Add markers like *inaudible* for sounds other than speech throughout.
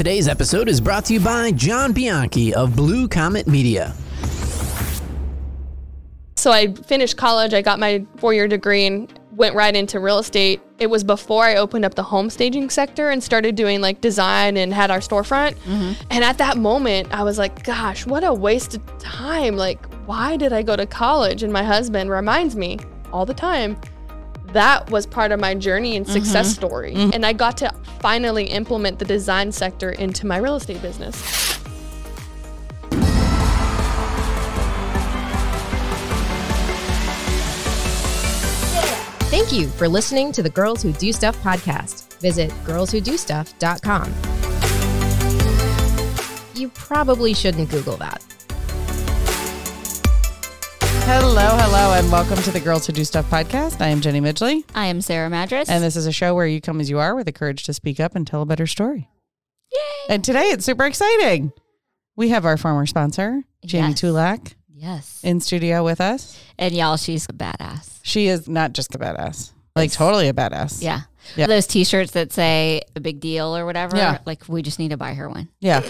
Today's episode is brought to you by John Bianchi of Blue Comet Media. So I finished college, I got my four year degree and went right into real estate. It was before I opened up the home staging sector and started doing like design and had our storefront. Mm-hmm. And at that moment, I was like, gosh, what a waste of time. Like, why did I go to college? And my husband reminds me all the time that was part of my journey and success mm-hmm. story. Mm-hmm. And I got to finally implement the design sector into my real estate business. Thank you for listening to the Girls Who Do Stuff podcast. Visit girlswhodostuff.com. You probably shouldn't Google that. Hello, hello, and welcome to the Girls Who Do Stuff podcast. I am Jenny Midgley, I am Sarah Madras. and this is a show where you come as you are with the courage to speak up and tell a better story. Yay! And today it's super exciting. We have our former sponsor, Jamie Yes. Tulak, yes. in studio with us. And y'all, she's a badass. She is not just a badass, like totally a badass. Yeah. Yeah. Those t shirts that say a big deal or whatever. Yeah. Like, we just need to buy her one. Yeah.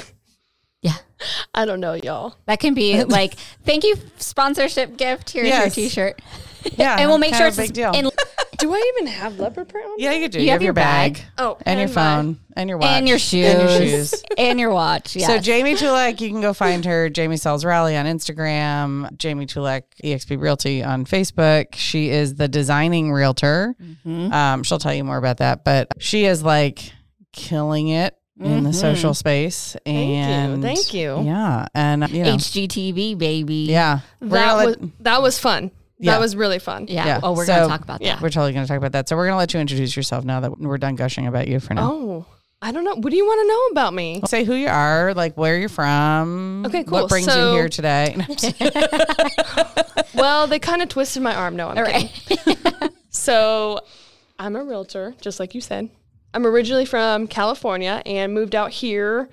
Yeah. *laughs* I don't know, y'all. That can be *laughs* like, thank you, sponsorship gift. Here's Yes. your t shirt. *laughs* Yeah. and we'll make sure it's a big deal. In, Do I even have leopard print on? yeah, you do. You You, have have your your bag. bag, Oh, and your my- phone, and your watch, and your shoes. and your shoes. and your watch. Yeah. So Jamie Tulek, you can go find her. Jamie Sells Raleigh on Instagram. Jamie Tulek, EXP Realty on Facebook. She is the designing realtor. Mm-hmm. Um, she'll tell you more about that, but she is like killing it in the social mm-hmm. space. Thank you. And Thank you. Yeah, and you know, HGTV, baby. yeah, That gonna was let- that was fun. Yeah. That was really fun. Yeah. Yeah. Oh, we're So- going to talk about that. Yeah. that. we're totally going to talk about that. So we're going to let you introduce yourself now that we're done gushing about you for now. Oh, I don't know. What do you want to know about me? Say who you are, like where you're from. Okay, cool. What brings So- you here today? *laughs* *laughs* Well, they kind of twisted my arm. No, I'm All kidding. right. So, I'm a realtor, just like you said. I'm originally from California and moved out here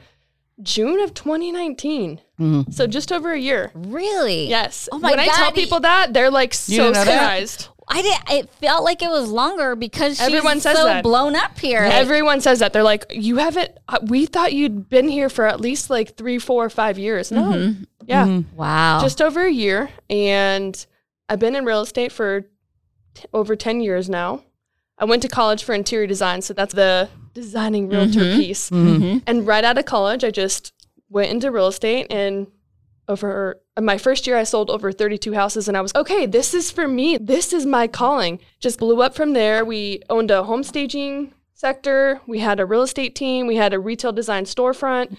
June of 2019. Mhm. So just over a year. really? Yes. Oh my god. when I tell people that, they're like so didn't know that? surprised. I did. It felt like it was longer because she's Everyone says so that. blown up here. Everyone says that. They're like, you haven't, uh, we thought you'd been here for at least like three, four, five years. No. Mm-hmm. Yeah. wow. just over a year and i've been in real estate for t- over 10 years now i went to college for interior design so that's the designing realtor Mhm. piece Mhm. and right out of college i just went into real estate and over my first year i sold over 32 houses and i was okay this is for me this is my calling just blew up from there we owned a home staging sector we had a real estate team we had a retail design storefront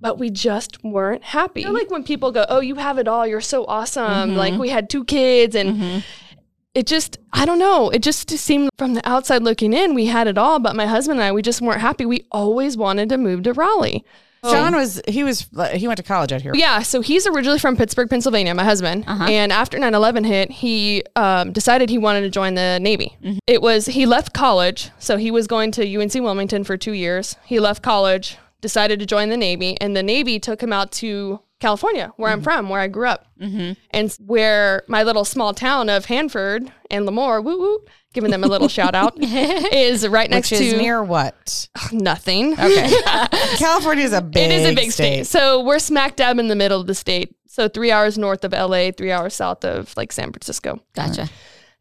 but we just weren't happy. You know, like when people go, "Oh, you have it all. You're so awesome." Like we had two kids and it just I don't know, it just seemed from the outside looking in, we had it all, but my husband and I we just weren't happy. We always wanted to move to Raleigh. John was he was he went to college out here. Yeah, so he's originally from Pittsburgh, Pennsylvania, my husband. Uh-huh. And after 9 11 hit, he um, decided he wanted to join the Navy. It was, he left college. So he was going to UNC Wilmington for two years. He left college, decided to join the Navy, and the Navy took him out to California, where I'm from, where I grew up. And where my little small town of Hanford and Lemoore, woo woo, giving them a little shout out, *laughs* is right next Which is to near what? nothing. Okay. *laughs* California is a big It is a big state. So we're smack dab in the middle of the state. So three hours north of LA, three hours south of like San Francisco. Gotcha.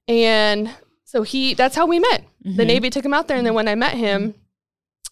And so he that's how we met. The Mm-hmm. Navy took him out there and then when I met him,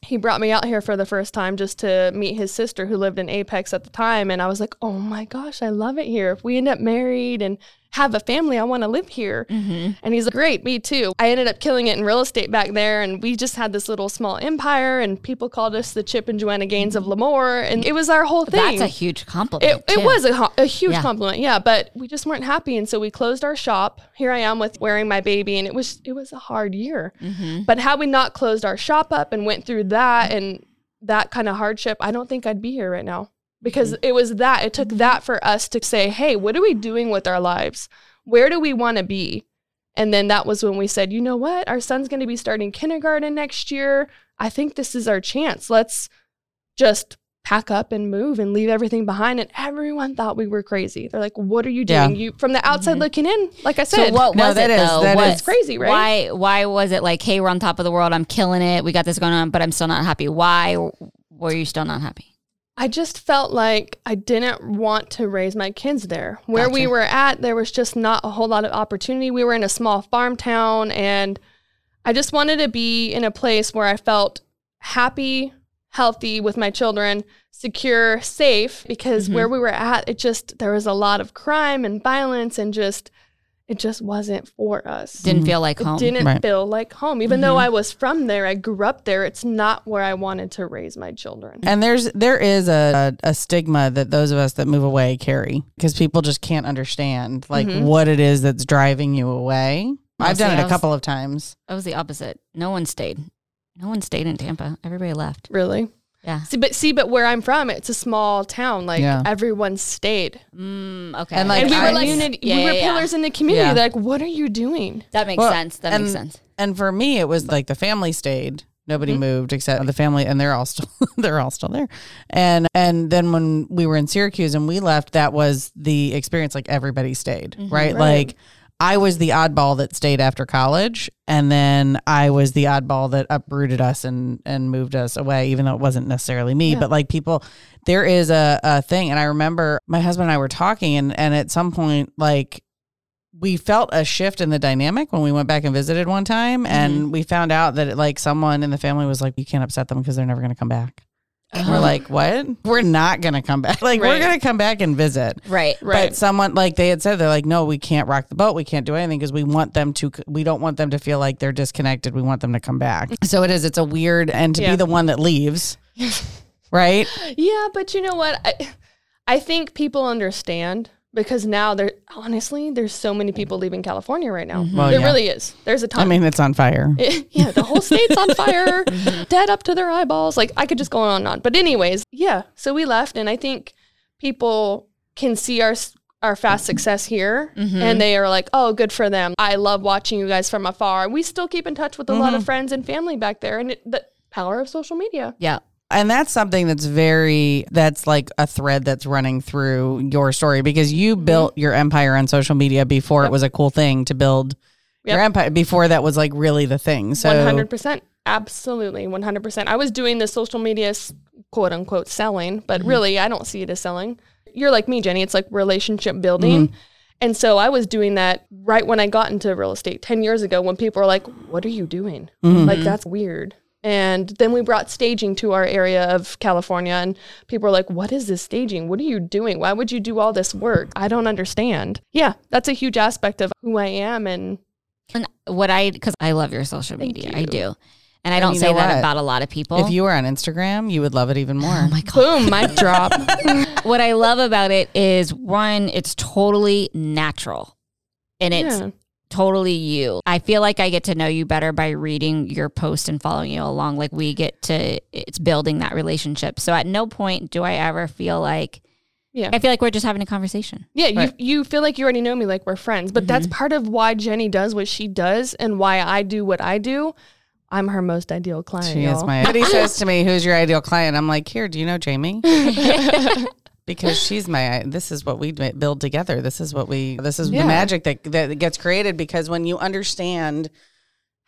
he brought me out here for the first time just to meet his sister who lived in Apex at the time. And I was like, oh my gosh, I love it here. If we end up married and have a family, I want to live here. Mm-hmm. And he's like, great, me too. I ended up killing it in real estate back there. And we just had this little small empire. And people called us the Chip and Joanna Gaines of Lemoore. And it was our whole thing. That's a huge compliment. It, it was a, a huge Yeah. compliment, yeah. But we just weren't happy, and so we closed our shop. Here I am with wearing my baby, and it was it was a hard year. Mm-hmm. But had we not closed our shop up and went through that and that kind of hardship, I don't think I'd be here right now because Mm-hmm. it was that. It took that for us to say, hey, what are we doing with our lives? Where do we want to be? And then that was when we said, you know what? Our son's going to be starting kindergarten next year. I think this is our chance. Let's just pack up and move and leave everything behind. And everyone thought we were crazy. They're like, what are you Yeah. doing? You from the outside looking in, like I said. So what No, was that it is- though? that What- is- crazy, right? Why? Why was it like, hey, we're on top of the world. I'm killing it. We got this going on, but I'm still not happy. Why? were you still not happy? I just felt like I didn't want to raise my kids there. Where we were at, there was just not a whole lot of opportunity. We were in a small farm town, and I just wanted to be in a place where I felt happy, healthy with my children, secure, safe, because mm-hmm. where we were at, it just, there was a lot of crime and violence, and just, it just wasn't for us. Didn't feel like it home. didn't Right. feel like home. Even though I was from there, I grew up there, it's not where I wanted to raise my children. And there's there is a, a stigma that those of us that move away carry because people just can't understand like Mhm. what it is that's driving you away. No, I've see, done it a was- couple of times. It was the opposite. No one stayed. No one stayed in Tampa. Everybody left. Really? Yeah. See, but see, but where I'm from, it's a small town. Like Yeah. everyone stayed, Mm, okay. And, like, and we I- were like, Community- we were yeah, yeah. pillars in the community. Yeah. Like, what are you doing? That makes Well, sense. That and- makes sense. And for me, it was like the family stayed. Nobody Mm-hmm. moved except the family, and they're all still *laughs* they're all still there. And and then when we were in Syracuse and we left, that was the experience. Like everybody stayed. Mm-hmm. Right. Like I was the oddball that stayed after college, and then I was the oddball that uprooted us and and moved us away, even though it wasn't necessarily me. Yeah. But like people, there is a, a thing, and I remember my husband and I were talking, and and at some point, like we felt a shift in the dynamic when we went back and visited one time and mm-hmm. we found out that like someone in the family was like you can't upset them because they're never going to come back and we're like what? We're not going to come back. *laughs* Like we're going to come back and visit. Right. Right. but someone like they had said they're like no we can't rock the boat. We can't do anything because we want them to we don't want them to feel like they're disconnected. We want them to come back. So it is it's a weird and to be the one that leaves *laughs* right? Yeah, but you know what? I, I think people understand because now there, honestly, there's so many people leaving California right now. Mm-hmm. Well, there yeah. really is. There's a ton. i mean it's on fire *laughs* yeah, the whole state's on *laughs* fire, mm-hmm. dead up to their eyeballs. Like I could just go on and on. But anyways, yeah. So we left, and I think people can see our our fast mm-hmm. success here, and they are like, "Oh, good for them." I love watching you guys from afar. We still keep in touch with a lot of friends and family back there, and it, the power of social media. Yeah. And that's something that's very that's like a thread that's running through your story because you built your empire on social media before it Mm-hmm. Was a cool thing to build your empire before that was like really the thing. So One hundred percent, absolutely, one hundred percent. I was doing the social media quote unquote selling, but Mm-hmm. really, I don't see it as selling. You're like me, Jenny. It's like relationship building. Mm-hmm. And so I was doing that right when I got into real estate 10 years ago when people were like, What are you doing? Mm-hmm. Like, that's weird. And then we brought staging to our area of California, and people were like, What is this staging? What are you doing? Why would you do all this work? I don't understand. Yeah, that's a huge aspect of who I am. And And what I, because I love your social Thank media. I do. And I And don't you say that what? about a lot of people. if you were on Instagram, you would love it even more. oh my God. boom, mic *laughs* drop. what I love about it is one, it's totally natural and it's Yeah. Totally you. I feel like I get to know you better by reading your post and following you along. Like we get to, it's building that relationship. So at no point do I ever feel like, Yeah. I feel like we're just having a conversation. Yeah, you Right. you feel like you already know me like we're friends, but that's mm-hmm. part of why Jenny does what she does and why I do what I do. I'm her most ideal client. She is y'all. my. *laughs* Somebody says to me, "Who's your ideal client?" I'm like, "Here, do you know Jamie?" *laughs* *laughs* because *gasps* she's my. This is what we build together. This is what we. This is Yeah. the magic that that gets created because when you understand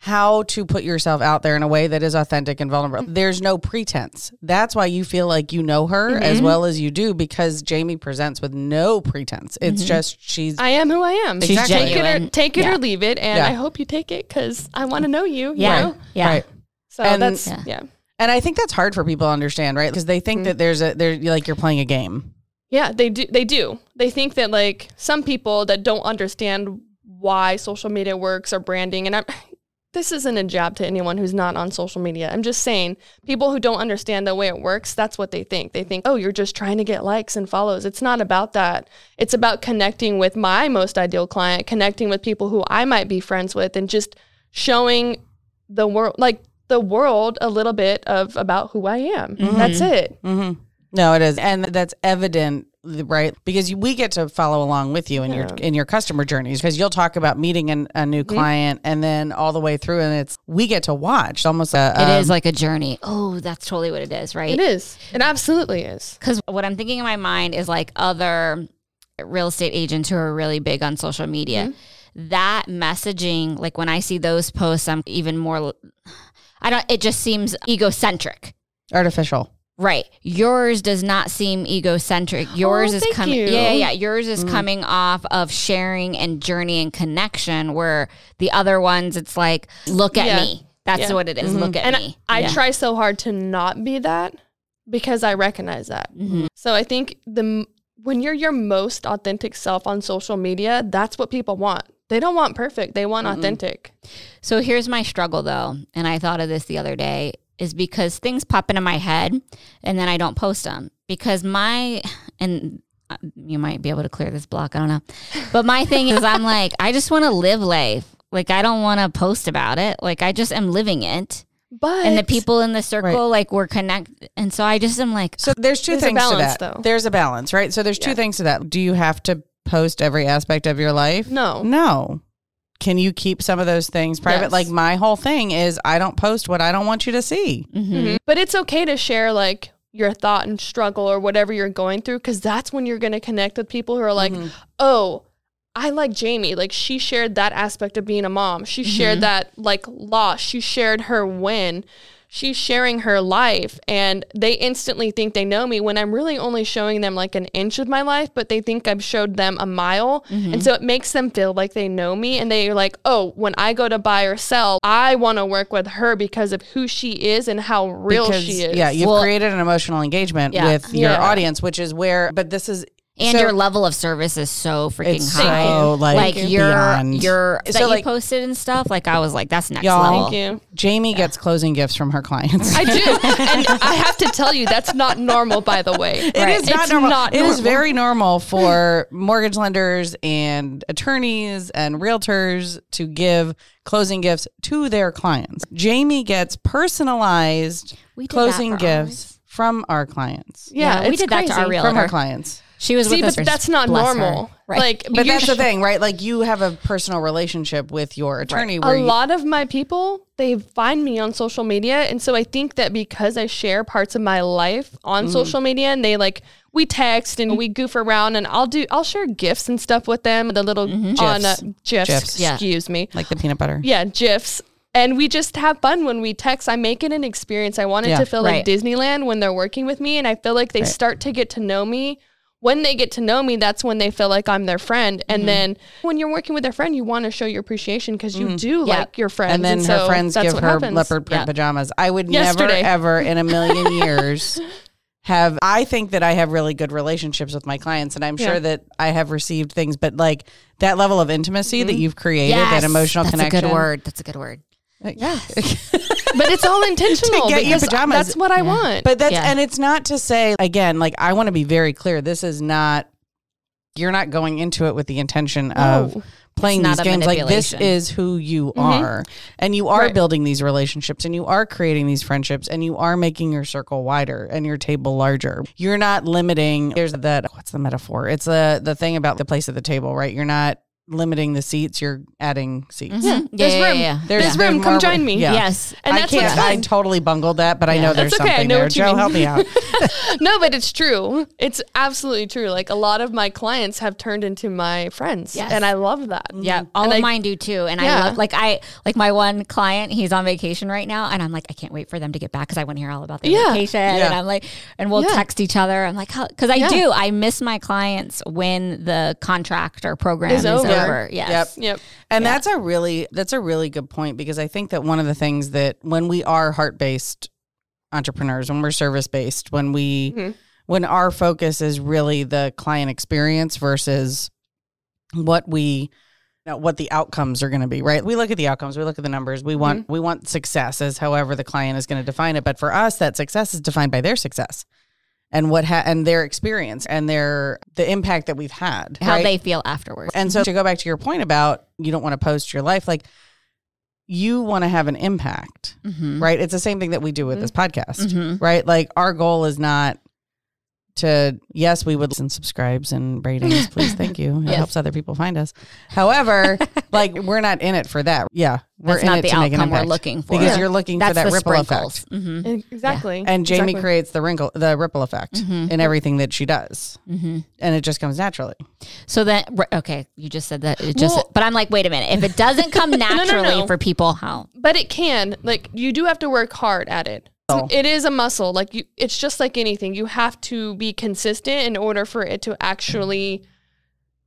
how to put yourself out there in a way that is authentic and vulnerable, mm-hmm. there's no pretense. That's why you feel like you know her Mm-hmm. as well as you do because Jamie presents with no pretense. It's mm-hmm. just she's. I am who I am. She's take it, or, genuine. take it Yeah. or leave it, and Yeah. I hope you take it because I want to mm. know you. you Yeah. know? Yeah. Right. So And- that's Yeah. yeah. And I think that's hard for people to understand, right? Because they Mm-hmm. think that there's a they're like you're playing a game. Yeah, they do. They do. They think that like some people that don't understand why social media works or branding, and I'm. *sighs* This isn't a jab to anyone who's not on social media. I'm just saying, people who don't understand the way it works, that's what they think. They think, oh, you're just trying to get likes and follows. It's not about that. It's about connecting with my most ideal client, connecting with people who I might be friends with, and just showing the world, like the world, a little bit of about who I am. That's it. hmm No, it is, and that's evident, right? Because we get to follow along with you in your in your customer journeys. Because you'll talk about meeting an, a new client, and then all the way through, and it's we get to watch almost. A, It is um, like a journey. Oh, that's totally what it is, right? It is. It absolutely is. Because what I'm thinking in my mind is like other real estate agents who are really big on social media. That messaging, like when I see those posts, I'm even more. I don't. It just seems egocentric. artificial. Right. Yours does not seem egocentric. Yours Oh, is coming you. Yeah, yeah, yeah. Yours is coming off of sharing and journey and connection where the other ones it's like look at Yeah. me. That's Yeah. what it is. Look at and me. I Yeah. try so hard to not be that because I recognize that. Mm-hmm. So I think the when you're your most authentic self on social media, that's what people want. They don't want perfect. They want authentic. So here's my struggle though, and I thought of this the other day is because things pop into my head and then I don't post them because my and uh, you might be able to clear this block, I don't know. But my thing is I'm *laughs* like I just want to live life. Like I don't want to post about it. Like I just am living it. But And the people in the circle Right. like we're connected and so I just am like So there's two There's a things to that. though. There's a balance, right? So there's two things to that. Do you have to post every aspect of your life? No. No. Can you keep some of those things private? Yes. Like my whole thing is I don't post what I don't want you to see. mhm. Mhm. But it's okay to share like your thought and struggle or whatever you're going through because that's when you're going to connect with people who are like, oh, I like Jamie. Like she shared that aspect of being a mom. She shared that like loss. She shared her win. She's sharing her life and they instantly think they know me when I'm really only showing them like an inch of my life, but they think I've showed them a mile. Mm-hmm. And so it makes them feel like they know me and they're like, oh, when I go to buy or sell, I want to work with her because of who she is and how real Because, she is. Yeah, you've Well- created an emotional engagement Yeah. with your Yeah. audience, which is where but this is and so your level of service is so freaking it's high. so like, like your beyond. your So, that you like- posted and stuff. Like I was like, that's next Y'all- level. Thank you. Jamie gets closing gifts from her clients. I do. *laughs* and I have to tell you, that's not normal, by the way. It is not It's normal. not It is normal. very normal for mortgage lenders and attorneys and realtors to give closing gifts to their clients. Jamie gets personalized We did that closing for gifts from our clients. Yeah, we it's did that to our crazy. real- From our clients. She was See, with us. but that's not bless her. normal. Right. Like, But you that's the thing, right? Like you have a personal relationship with your attorney where A you, lot of my people, they find me on social media. And so I think that because I share parts of my life on Mm-hmm. social media and they like, we text and we goof around and I'll do, I'll share gifts and stuff with them. The little on uh, GIFs. GIFs, GIFs. Yeah. excuse me. like the peanut butter. Yeah, GIFs. And we just have fun when we text. I make it an experience. I want it Yeah. to feel Right. like Disneyland when they're working with me. And I feel like they start to get to know me. When they get to know me, that's when they feel like I'm their friend. And Mm-hmm. then when you're working with a friend, you want to show your appreciation because you do Yeah. like your friends. Mm-hmm. And then her so friends that's give her happens. leopard print Yeah. pajamas. I would Yesterday. never, ever in a million *laughs* years have. I think that I have really good relationships with my clients, and I'm sure Yeah. that I have received things, but like that level of intimacy that you've created, that emotional that's connection. a good word. That's a good word. Yeah. *laughs* But it's all *laughs* intentional get your pajamas. that's what I want. But that's Yeah. and it's not to say again, like I want to be very clear. This is not you're not going into it with the intention of playing these games. Like this is who you mm-hmm. are. And you are Right. building these relationships and you are creating these friendships and you are making your circle wider and your table larger. You're not limiting there's that what's the metaphor? It's the the thing about the place at the table, right? You're not limiting the seats, you're adding seats. Mm-hmm. Yeah, there's yeah, room. yeah. There's room. Come join me. Yeah. Yes. And I that's what's can't. I fun. totally bungled that, but I know there's That's okay, I know there. what you Joe, mean. help me out. *laughs* no, but it's true. It's absolutely true. Like a lot of my clients have turned into my friends, Yes. and I love that. Mm-hmm. Yeah, all And of I- mine do too. And I love, like, I like my one client. He's on vacation right now, and I'm like, I can't wait for them to get back because I want to hear all about their Yeah. vacation. And I'm like, and we'll Yeah. text each other. I'm like, because I Yeah. do. I miss my clients when the contract or program Is is, over. Over. Yes. Yep. Yep. And that's a really that's a really good point because I think that one of the things that when we are heart based entrepreneurs, when we're service based, when we Mhm. when our focus is really the client experience versus what we you know, what the outcomes are going to be, right? We look at the outcomes, we look at the numbers. We want we want success as however the client is going to define it, but for us that success is defined by their success. And what ha- and their experience and their the impact that we've had. How right? they feel afterwards. And so to go back to your point about you don't want to post your life, like you want to have an impact, Mhm. right? It's the same thing that we do with this podcast, Mhm. right? Like our goal is not to, yes, we would listen, subscribes and ratings, please. Thank you. It *laughs* Yes. helps other people find us. However, *laughs* like we're not in it for that. Yeah. We're That's in not it the to make an outcome we're looking for. Because Yeah. you're looking That's for that the ripple sprinkles. effect. Mhm. Exactly. And Jamie Exactly. creates the wrinkle, the ripple effect Mhm. in everything that she does. Mhm. And it just comes naturally. So then, okay, you just said that. It just, Well- but I'm like, wait a minute. If it doesn't come *laughs* naturally no. for people, how? But it can. Like you do have to work hard at it. It is a muscle. Like you, it's just like anything. You have to be consistent in order for it to actually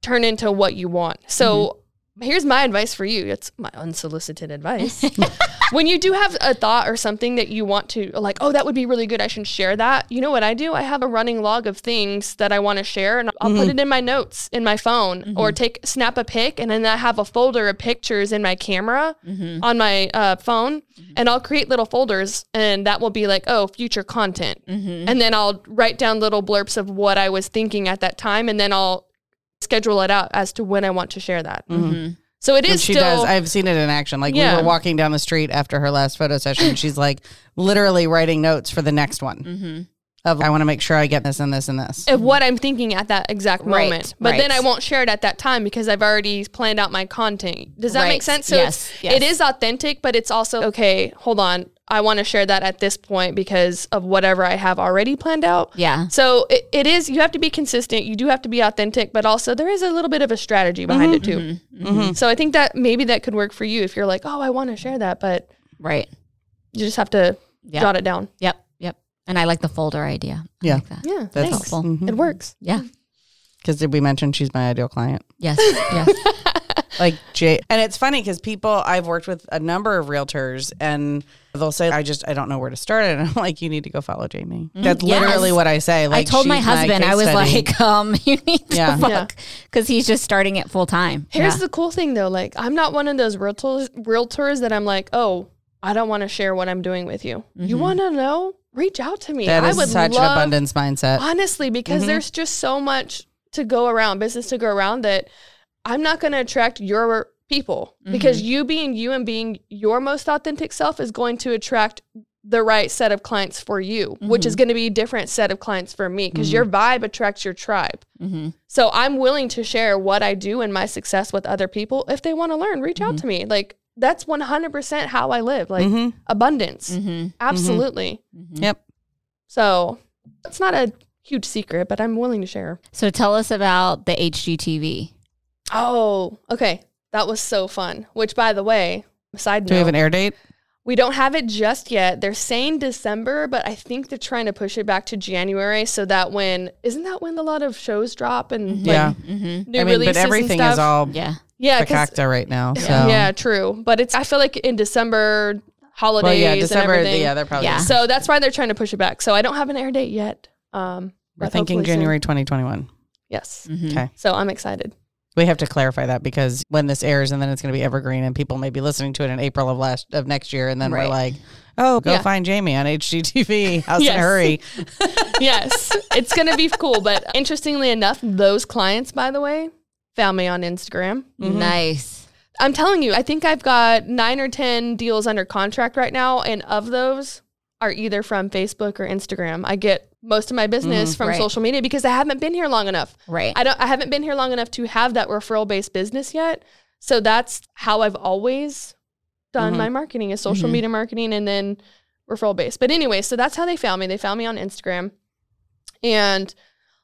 turn into what you want. So mm-hmm. Here's my advice for you. It's my unsolicited advice. *laughs* when you do have a thought or something that you want to like, oh, that would be really good. I should share that. You know what I do? I have a running log of things that I want to share and I'll put mm-hmm. it in my notes in my phone or mm-hmm. take snap a pic and then I have a folder of pictures in my camera mm-hmm. on my uh, phone and I'll create little folders and that will be like, oh, future content. And then I'll write down little blurbs of what I was thinking at that time and then I'll schedule it out as to when I want to share that. So it is. And she still does. I've seen it in action. Like Yeah. we were walking down the street after her last photo session. she's like literally writing notes for the next one. Mm-hmm. Of I want to make sure I get this and this and this. of what I'm thinking at that exact Right, moment. But then. I won't share it at that time because I've already planned out my content. Does that Right. make sense? So Yes, it's, yes. it is authentic, but it's also okay, hold on. I want to share that at this point because of whatever I have already planned out. Yeah. So it, it is, you have to be consistent. You do have to be authentic, but also there is a little bit of a strategy behind it too. Mm-hmm. So I think that maybe that could work for you if you're like, oh, I want to share that, but Right. you just have to Yeah. jot it down. Yep. Yep. And I like the folder idea. I Yeah. like that. Yeah, That's thanks. helpful. It works. Yeah. Because did we mention she's my ideal client? Yes. *laughs* Yes. Like Jay, and it's funny because people I've worked with a number of realtors, and they'll say, "I just I don't know where to start. And I'm like, "You need to go follow Jamie." That's Mm-hmm. Yes. literally what I say. Like I told my husband, case I was study. like, *laughs* um, you need to Yeah. fuck Yeah. because he's just starting it full time. Here's Yeah. the cool thing though, like I'm not one of those realtors realtors that I'm like, oh, I don't want to share what I'm doing with you. You want to know? Reach out to me. that I is would such an love, abundance mindset. honestly, because mm-hmm. there's just so much to go around, business to go around that I'm not going to attract your people mm-hmm. because you being you and being your most authentic self is going to attract the right set of clients for you, which is mm-hmm. going to be a different set of clients for me because your vibe attracts your tribe. Mm-hmm. So I'm willing to share what I do and my success with other people. If they want to learn, reach out to me. Like that's 100% how I live. Like Mhm. abundance. Mm-hmm. Absolutely. Yep. So it's not a huge secret, but I'm willing to share. So tell us about the HGTV. Oh, okay. That was so fun. Which, by the way, side Do we have an air date? We don't have it just yet. They're saying December, but I think they're trying to push it back to January so that when isn't that when a lot of shows drop and like Yeah. Mm-hmm. new I mean, releases but everything and is all Yeah. yeah, 'cause- fakakta right now. So yeah, true. But it's I feel like in December holidays Well, yeah, and December. everything. Yeah, they're probably. Yeah. So that's why they're trying to push it back. So I don't have an air date yet. Um, We're thinking hopefully soon. January 2021. Yes. Mhm. Okay. So I'm excited. We have to clarify that because when this airs, and then it's going to be evergreen, and people may be listening to it in April of last of next year, and then Right. we're like, "Oh, go Yeah. find Jamie on HGTV. House Yes. in a hurry." *laughs* *laughs* yes, it's gonna be cool. But interestingly enough, those clients, by the way, found me on Instagram. Mm-hmm. Nice. I'm telling you, I think I've got nine or ten deals under contract right now, and of those are either from Facebook or Instagram. I get most of my business from Right. social media because I haven't been here long enough. Right. I don't I haven't been here long enough to have that referral based business yet. So that's how I've always done Mhm. my marketing is social Mhm. media marketing and then referral based. But anyway, so that's how they found me. They found me on Instagram. And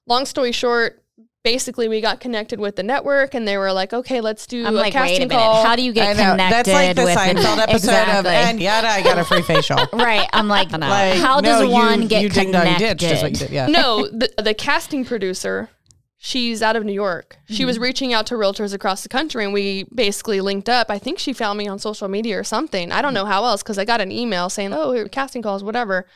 long story short, basically we got connected with the network and they were like, okay, let's do I'm a like, casting wait a minute. call. How do you get connected? That's like the with Seinfeld *laughs* episode exactly. of "And yada, I got a free facial." *laughs* Right. I'm like, Like, how no, does you- one get you ding dong connected? ditch, just what you did. Yeah. no, the, the casting producer, she's out of New York. She was mm-hmm. reaching out to realtors across the country and we basically linked up. I think she found me on social media or something. I don't mm. know how else because I got an email saying, oh, casting calls, whatever.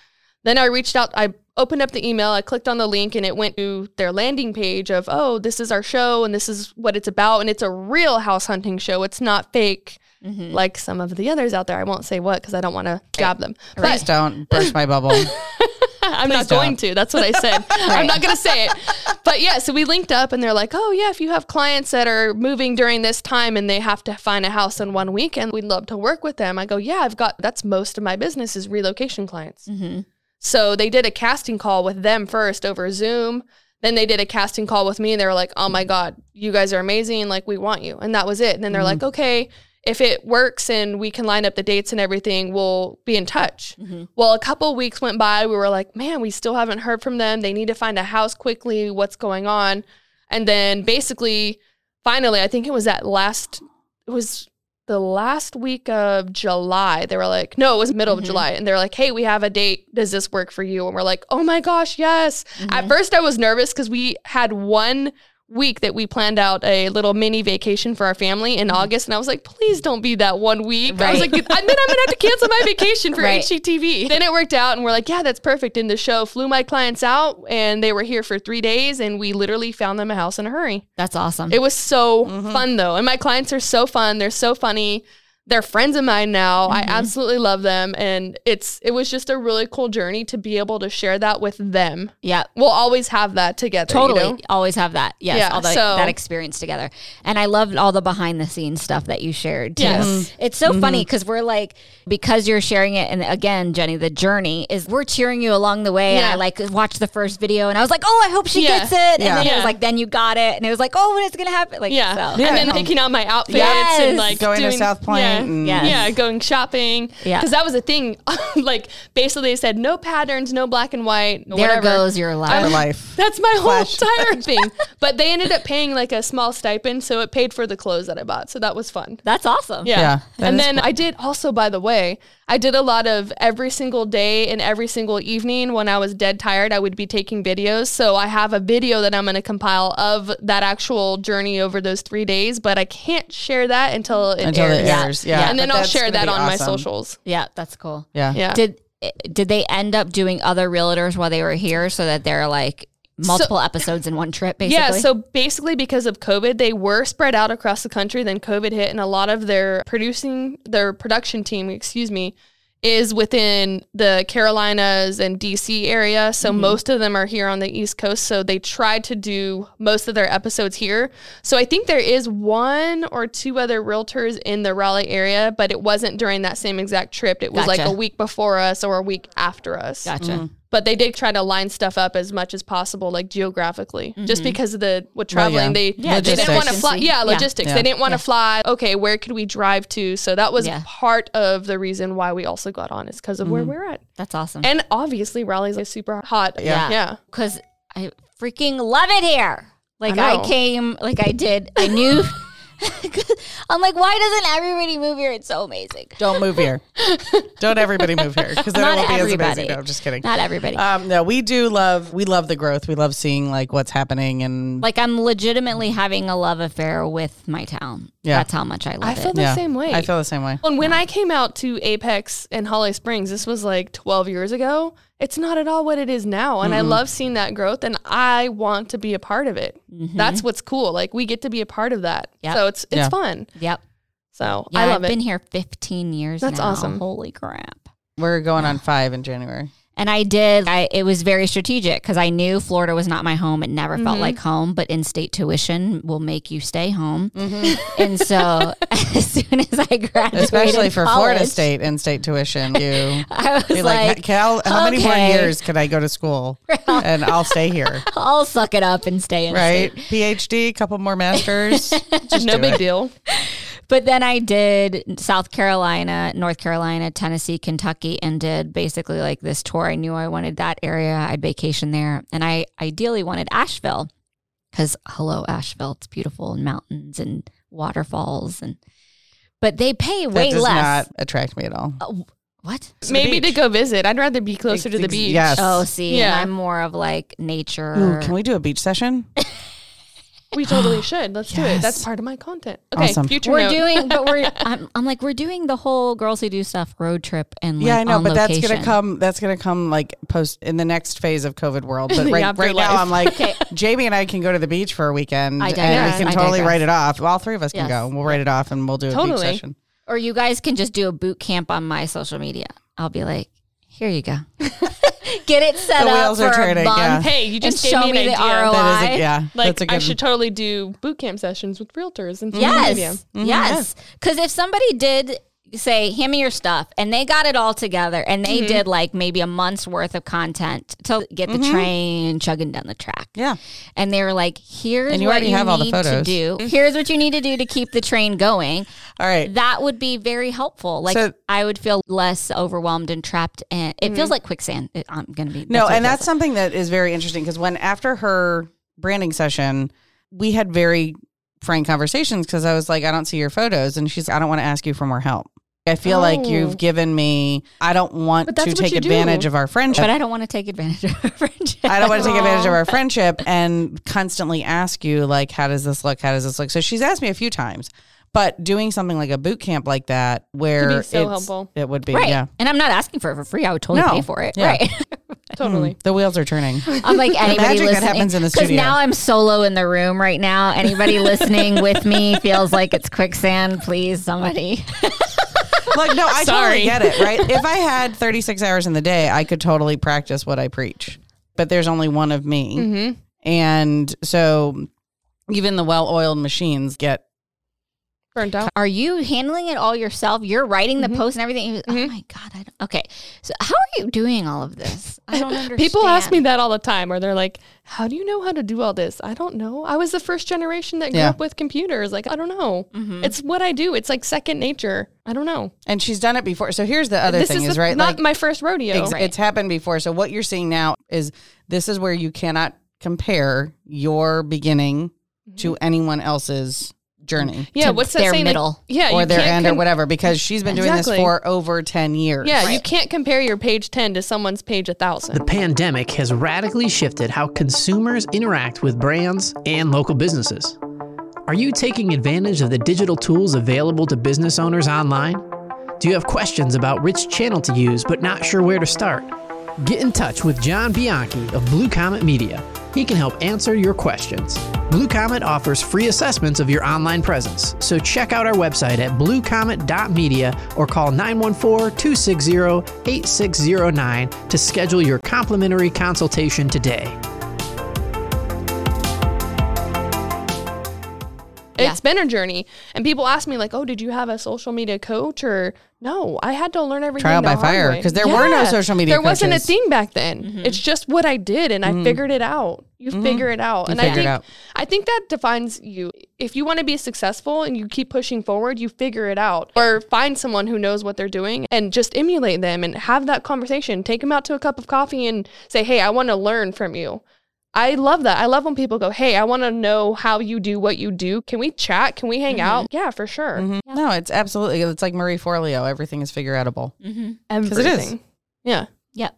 Then I reached out, I opened up the email, I clicked on the link and it went to their landing page of, oh, this is our show and this is what it's about. And it's a real house hunting show. It's not fake Mhm. like some of the others out there. I won't say what because I don't want to jab them. Please But don't burst my bubble. *laughs* I'm not don't. going to. That's what I said. *laughs* I'm not going to say it. But yeah, so we linked up and they're like, oh, yeah, if you have clients that are moving during this time and they have to find a house in one weekend, we'd love to work with them. I go, yeah, I've got that's most of my business is relocation clients. Mhm. So they did a casting call with them first over Zoom. Then they did a casting call with me and they were like, oh my God, you guys are amazing. Like, we want you. And that was it. And then they're like, okay, if it works and we can line up the dates and everything, we'll be in touch. Mhm. Well, a couple weeks went by. We were like, man, we still haven't heard from them. They need to find a house quickly. What's going on? And then basically, finally, I think it was that last, it was the last week of July. They were like, no, it was middle of mm-hmm. July. And they're like, hey, we have a date. Does this work for you? And we're like, oh my gosh, yes. At mm-hmm. first, I was nervous because we had one week that we planned out a little mini vacation for our family in August. And I was like, please don't be that one week. I was like, and then I'm going to have to cancel my *laughs* vacation for Right. HGTV. Then it worked out and we're like, yeah, that's perfect. And the show flew my clients out and they were here for three days and we literally found them a house in a hurry. That's awesome. It was so Mm-hmm. fun though. And my clients are so fun. They're so funny. They're friends of mine now. I Mm-hmm. absolutely love them. And it's it was just a really cool journey to be able to share that with them. yeah. We'll always have that together. you Totally. know? Always have that. Yes. Yeah, all the, so- that experience together. And I loved all the behind the scenes stuff that you shared too. Yes. Mhm. It's so funny because we're like, because you're sharing it. And again, Jenny, the journey is we're cheering you along the way. And Yeah. I like watched the first video and I was like, oh, I hope she Yeah. gets it. And Yeah. then it was like, then you got it. And it was like, oh, when it's going to happen. Like, Yeah. so. And then Yeah. picking out my outfits Yes. and like Going to South Point Yeah. and- mm. Yes. yeah, going shopping. Yeah. Because that was a thing. *laughs* like basically they said no patterns, no black and white. there whatever. goes your Our life. life. *laughs* That's my whole Flash. entire *laughs* thing. But they ended up paying like a small stipend, so it paid for the clothes that I bought. So that was fun. That's awesome. Yeah. Yeah, that and is then I did also, by the way, I did a lot of every single day and every single evening when I was dead tired, I would be taking videos. So I have a video that I'm going to compile of that actual journey over those three days, but I can't share that until it Until airs. it airs. Yeah. And then But I'll share that be on my socials. Yeah. That's cool. Yeah. Yeah. Did eh, did they end up doing other realtors while they were here so that they're like multiple episodes in one trip basically? Yeah, so basically because of COVID, they were spread out across the country. Then COVID hit, and a lot of their producing, their production team, excuse me, is within the Carolinas and DC area. So mm-hmm. most of them are here on the East Coast. So they tried to do most of their episodes here. So I think there is one or two other realtors in the Raleigh area, but it wasn't during that same exact trip. It was like a week before us or a week after us gotcha. Mm. But they did try to line stuff up as much as possible, like geographically, just mm-hmm. because of the with Well, traveling, yeah. they Yeah, they didn't want to fly. Yeah, Yeah. logistics. Yeah. They didn't want to Yeah. fly. Okay, where could we drive to? So that was Yeah. part of the reason why we also got on is because of where mm-hmm. we're at, That's awesome. and obviously Raleigh's like super hot. Yeah. yeah. because I freaking love it here. Like I, know. came, like I did. I knew. *laughs* *laughs* I'm like, why doesn't everybody move here? It's so amazing. Don't move here. Don't everybody move here because then *laughs* Not it won't be as amazing. No, I'm just kidding. Not everybody. Um, no, we do love we love the growth. We love seeing like what's happening and like I'm legitimately having a love affair with my town. Yeah. That's how much I love it. I feel it. the yeah, same way. I feel the same way. And when I came out to Apex and Holly Springs, this was like 12 years ago. It's not at all what it is now. And I love seeing that growth and I want to be a part of it. Mm-hmm. That's what's cool. Like we get to be a part of that. Yep. So it's it's Yeah. fun. Yep. So Yeah, I love I've it. been here 15 years. That's now. awesome. Holy crap! We're going on five in January. And I did. I, it was very strategic because I knew Florida was not my home. It never felt Mm-hmm. like home. But in-state tuition will make you stay home. Mm-hmm. *laughs* And so, *laughs* as soon as I graduated, Especially for Florida State and state tuition. You *laughs* I was you're like, like, Cal, how many more years could I go to school and I'll stay here? I'll suck it up and stay in Right? state. PhD, couple more masters. Just no big it. deal. But then I did South Carolina, North Carolina, Tennessee, Kentucky, and did basically like this tour. I knew I wanted that area. I'd vacation there. And I ideally wanted Asheville because, hello, Asheville. It's beautiful and mountains and waterfalls. and But they pay That way does less. not attract me at all. Uh, what? the Maybe to go visit. I'd rather be closer to the beach. yes. Oh, see, Yeah. I'm more of like nature. Ooh, can we do a beach session? *laughs* We totally *gasps* should. Let's do it. That's part of my content. Okay, Awesome. future we're note. doing, but we're. *laughs* I'm, I'm like we're doing the whole girls who do stuff road trip and like, yeah, I know, on but that's gonna come. That's gonna come like post in the next phase of COVID world. But *laughs* right, right now, I'm like, *laughs* Okay. Jamie and I can go to the beach for a weekend, I and we can I totally digress. write it off. Well, all three of us can Yes. go. We'll write it off, and we'll do a beach session. Or you guys can just do a boot camp on my social media. I'll be like, here you go. *laughs* Get it set The up wheels for are a turning, month. yeah. Hey, you And just gave show me me an the idea. ROI. That is, a, yeah, Like that's a good. I should totally do boot camp sessions with realtors and Yes. media. Mm-hmm. Yes. Because if somebody did say, hand me your stuff, and they got it all together and Mm-hmm. they did like maybe a month's worth of content to get the Mm-hmm. train chugging down the track. yeah, And they were like, here's And you what you have need to do. Here's what you need to do to keep the train going. all right. That would be very helpful. Like So- I would feel less overwhelmed and trapped. And it feels like quicksand. It- I'm going to be. No, what it and that's something that is very interesting because when after her branding session, we had very frank conversations because I was like, I don't see your photos. And she's, I don't want to ask you for more help. I feel like Oh. you've given me, I don't want to take advantage do. of our friendship. But I don't want to take advantage of our friendship. I don't want to take advantage of our *laughs* friendship and constantly ask you, like, how does this look? How does this look? So she's asked me a few times, but doing something like a boot camp like that, where be so it's- it would be, Right. yeah. And I'm not asking for it for free. I would totally No. pay for it. Yeah. Right. *laughs* Totally. Hmm. The wheels are turning. I'm like *laughs* anybody magic that listening. happens in the Because studio. now I'm solo in the room right now. Anybody listening with me feels like it's quicksand. Please, somebody. *laughs* like, no, I totally get it, right? *laughs* If I had 36 hours in the day, I could totally practice what I preach, but there's only one of me. Mm-hmm. And so even the well oiled machines get Burnt out. Are you handling it all yourself? You're writing the Mhm. post and everything. Oh Mhm. my god! I don't, okay, so how are you doing all of this? I don't understand. *laughs* People ask me that all the time, or they're like, "How do you know how to do all this?" I don't know. I was the first generation that grew Yeah. up with computers. Like, I don't know. Mhm. It's what I do. It's like second nature. I don't know. and she's done it before. So here's the other this thing is is, the- right not like my first rodeo. Ex- It's happened before. So what you're seeing now is this is where you cannot compare your beginning to anyone else's journey mm. Yeah, to what's that their saying? Like, middle. yeah, or their can't end or whatever because she's been doing this for over 10 years. Yeah, you can't compare your page ten to someone's page a thousand. The pandemic has radically shifted how consumers interact with brands and local businesses. Are you taking advantage of the digital tools available to business owners online? Do you have questions about which channel to use but not sure where to start? Get in touch with John Bianchi of Blue Comet Media. He can help answer your questions. Blue Comet offers free assessments of your online presence, so check out our website at bluecomet.media or call 914 260 8609 to schedule your complimentary consultation today. Yeah. It's been a journey, and people ask me like, "Oh, did you have a social media coach?" Or no, I had to learn everything Trial by fire, Because there were no social media There wasn't a coaches. thing back then. Mm-hmm. It's just what I did, and I mm-hmm. figured it out. You mm-hmm. figure it out, You and I think. I think that defines you. If you want to be successful and you keep pushing forward, you figure it out, or find someone who knows what they're doing and just emulate them and have that conversation. Take them out to a cup of coffee and say, "Hey, I want to learn from you." I love that. I love when people go, "Hey, I want to know how you do what you do. Can we chat? Can we hang out?" Yeah, for sure. Mhm. No, it's absolutely. It's like Marie Forleo. Everything is figure outable. Mm-hmm. Everything. it is. Yeah. Yep.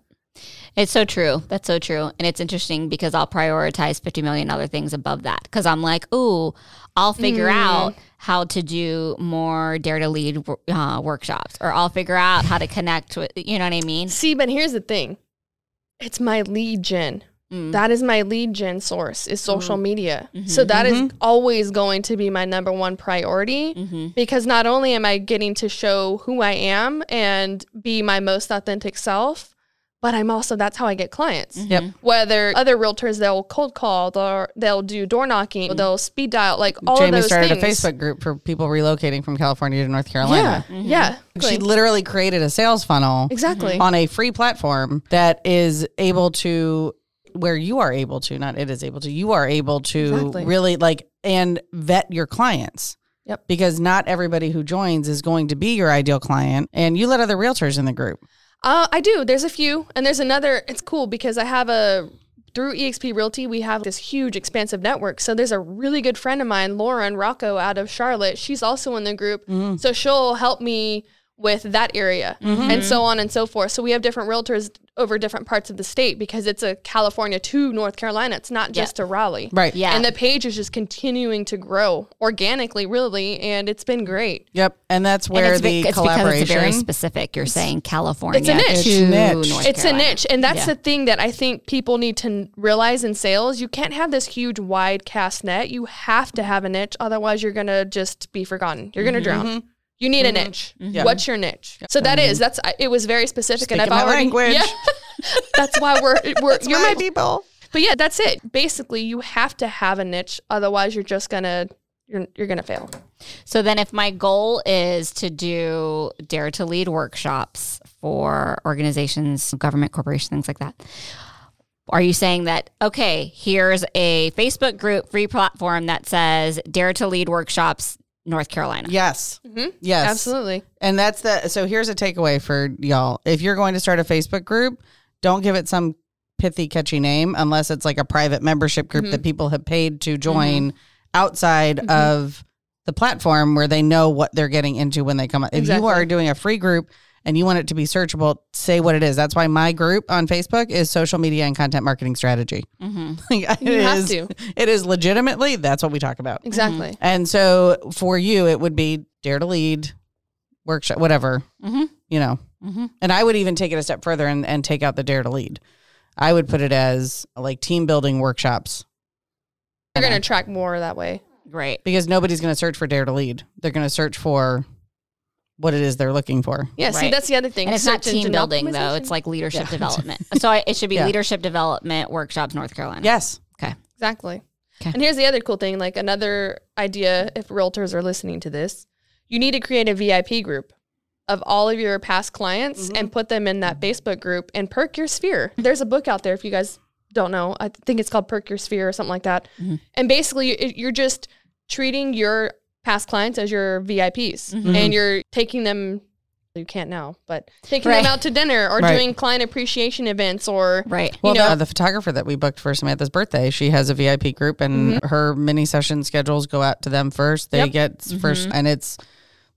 It's so true. That's so true. And it's interesting because I'll prioritize 50 million other things above that. Because I'm like, ooh, I'll figure Mm. out how to do more Dare to Lead uh, workshops, or I'll figure out how to connect with, you know what I mean? See, but here's the thing. It's my lead gen. Mm. That is my lead gen source is social media. Mhm. So that is Mhm. always going to be my number one priority Mm-hmm. because not only am I getting to show who I am and be my most authentic self, but I'm also that's how I get clients. Mm-hmm. Yep. Whether other realtors they'll cold call, they'll they'll do door knocking, they'll speed dial, like all Jamie of those started things. a Facebook group for people relocating from California to North Carolina. Yeah, yeah, She literally created a sales funnel exactly. on a free platform that is able to where you are able to not it is able to you are able to Exactly. really like and vet your clients Yep. because not everybody who joins is going to be your ideal client and you let other realtors in the group Uh, I do. There's a few, and there's another. It's cool because I have a through EXP Realty. We have this huge, expansive network. So there's a really good friend of mine, Lauren Rocco, out of Charlotte. She's also in the group, so she'll help me with that area and so on and so forth. So we have different realtors over different parts of the state because it's a California to North Carolina. It's not just a Raleigh. right Yeah. And the page is just continuing to grow organically, really, and it's been great. yep and that's And where it's, the be- it's collaboration it's very specific. You're saying California it's a niche. to It's niche. North it's Carolina. a niche and that's Yeah. the thing that i think people need to realize in sales you can't have this huge wide cast net you have to have a niche otherwise you're gonna just be forgotten you're gonna Mm-hmm. drown you need a mm-hmm. niche. Yeah. what's your niche? So that mm-hmm. is that's it was very specific and i've already language. yeah. *laughs* That's why we're *laughs* we're you're my people. But yeah that's it. Basically you have to have a niche otherwise you're just gonna you're, you're gonna fail. So then, if my goal is to do Dare to Lead workshops for organizations, government, corporations, things like that, are you saying that, okay, here's a Facebook group, free platform that says Dare to Lead workshops, North Carolina? yes Mhm. yes absolutely And that's the so here's a takeaway for y'all. If you're going to start a Facebook group, don't give it some pithy catchy name unless it's like a private membership group that people have paid to join outside Mm-hmm. of the platform where they know what they're getting into when they come. up If you are doing a free group and you want it to be searchable, say what it is. That's why my group on Facebook is social media and content marketing strategy. Mm-hmm. *laughs* Like, You it have is- to. It is legitimately that's what we talk about. Exactly. And so for you, it would be dare to lead, workshop, whatever, Mhm. you know. Mhm. And I would even take it a step further and, and take out the dare to lead. I would put it as like team building workshops You're going to attract more that way. Right. because nobody's going to search for dare to lead. They're going to search for what it is they're looking for. Yeah, see, that's the other thing. And it's not team building though; it's like leadership Yeah. development. *laughs* So I, it should be Yeah. leadership development workshops, North Carolina. Yes. Exactly. 'Kay. And here's the other cool thing like another idea if realtors are listening to this, you need to create a VIP group of all of your past clients Mm-hmm. and put them in that Facebook group and perk your sphere. There's a book out there if you guys don't know. I think it's called Perk Your Sphere or something like that. Mhm. And basically you're just treating your past clients as your VIPs Mhm. and you're taking them you can't now, but taking Right. them out to dinner or Right. doing client appreciation events or Right. Well, know- the, the photographer that we booked for Samantha's birthday, she has a VIP group, and her mini session schedules go out to them first. They Yep. get 1st and it's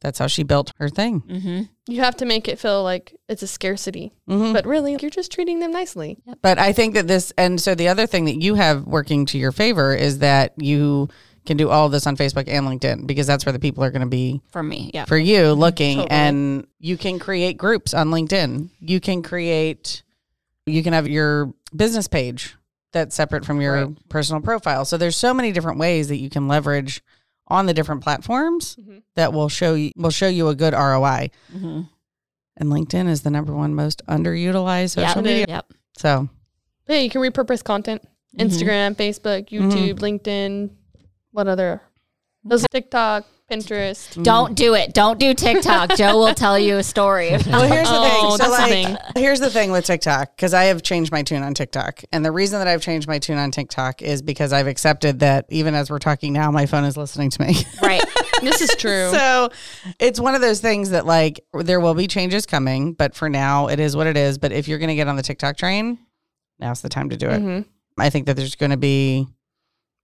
that's how she built her thing. Mm-hmm. you have to make it feel like it's a scarcity. Mhm. But really, you're just treating them nicely. But I think that this, and so the other thing that you have working to your favor is that you can do all of this on Facebook and LinkedIn because that's where the people are going to be For me, yeah. for you looking. Totally. And you can create groups on LinkedIn. You can create, you can have your business page that's separate from your Right. personal profile. So there's so many different ways that you can leverage on the different platforms Mhm. that will show you will show you a good ROI. Mm-hmm. And LinkedIn is the number one most underutilized social Yep. media. Yep. So Yeah, you can repurpose content. Mm-hmm. Instagram, Facebook, YouTube, LinkedIn. What other? Those TikTok, Pinterest. Don't do it. Don't do TikTok. Joe will tell you a story. *laughs* Well, here's the Oh, thing. So, that's the like, thing. here's the thing with TikTok because I have changed my tune on TikTok, and the reason that I've changed my tune on TikTok is because I've accepted that even as we're talking now, my phone is listening to me. *laughs* right. This is true. so, it's one of those things that like there will be changes coming, but for now, it is what it is. But if you're going to get on the TikTok train, now's the time to do it. Mhm. I think that there's going to be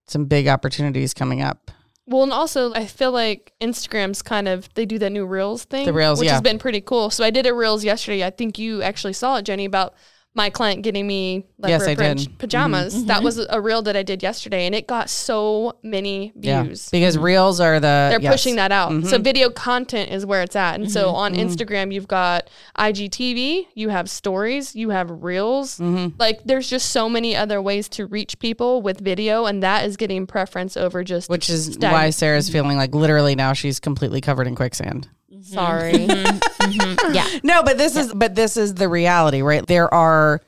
some big opportunities coming up. Well, and also, I feel like Instagram's kind of, they do that new Reels thing. The Reels, which yeah. has been pretty cool. So I did a Reels yesterday. I think you actually saw it, Jenny, about my client getting me like Yes, French did. Mm-hmm. pajamas. That was a Reel that I did yesterday, and it got so many views Yeah, because reels are the They're yes. pushing that out. So Mhm. video content is where it's at. And so Mm-hmm. on Instagram, you've got IGTV, you have stories, you have reels. Mhm. Like there's just so many other ways to reach people with video, and that is getting preference over just Which is stag- why Sarah's feeling like literally now she's completely covered in quicksand. Sorry. Mhm. Yeah. *laughs* No, but this is but this is the reality, right? There are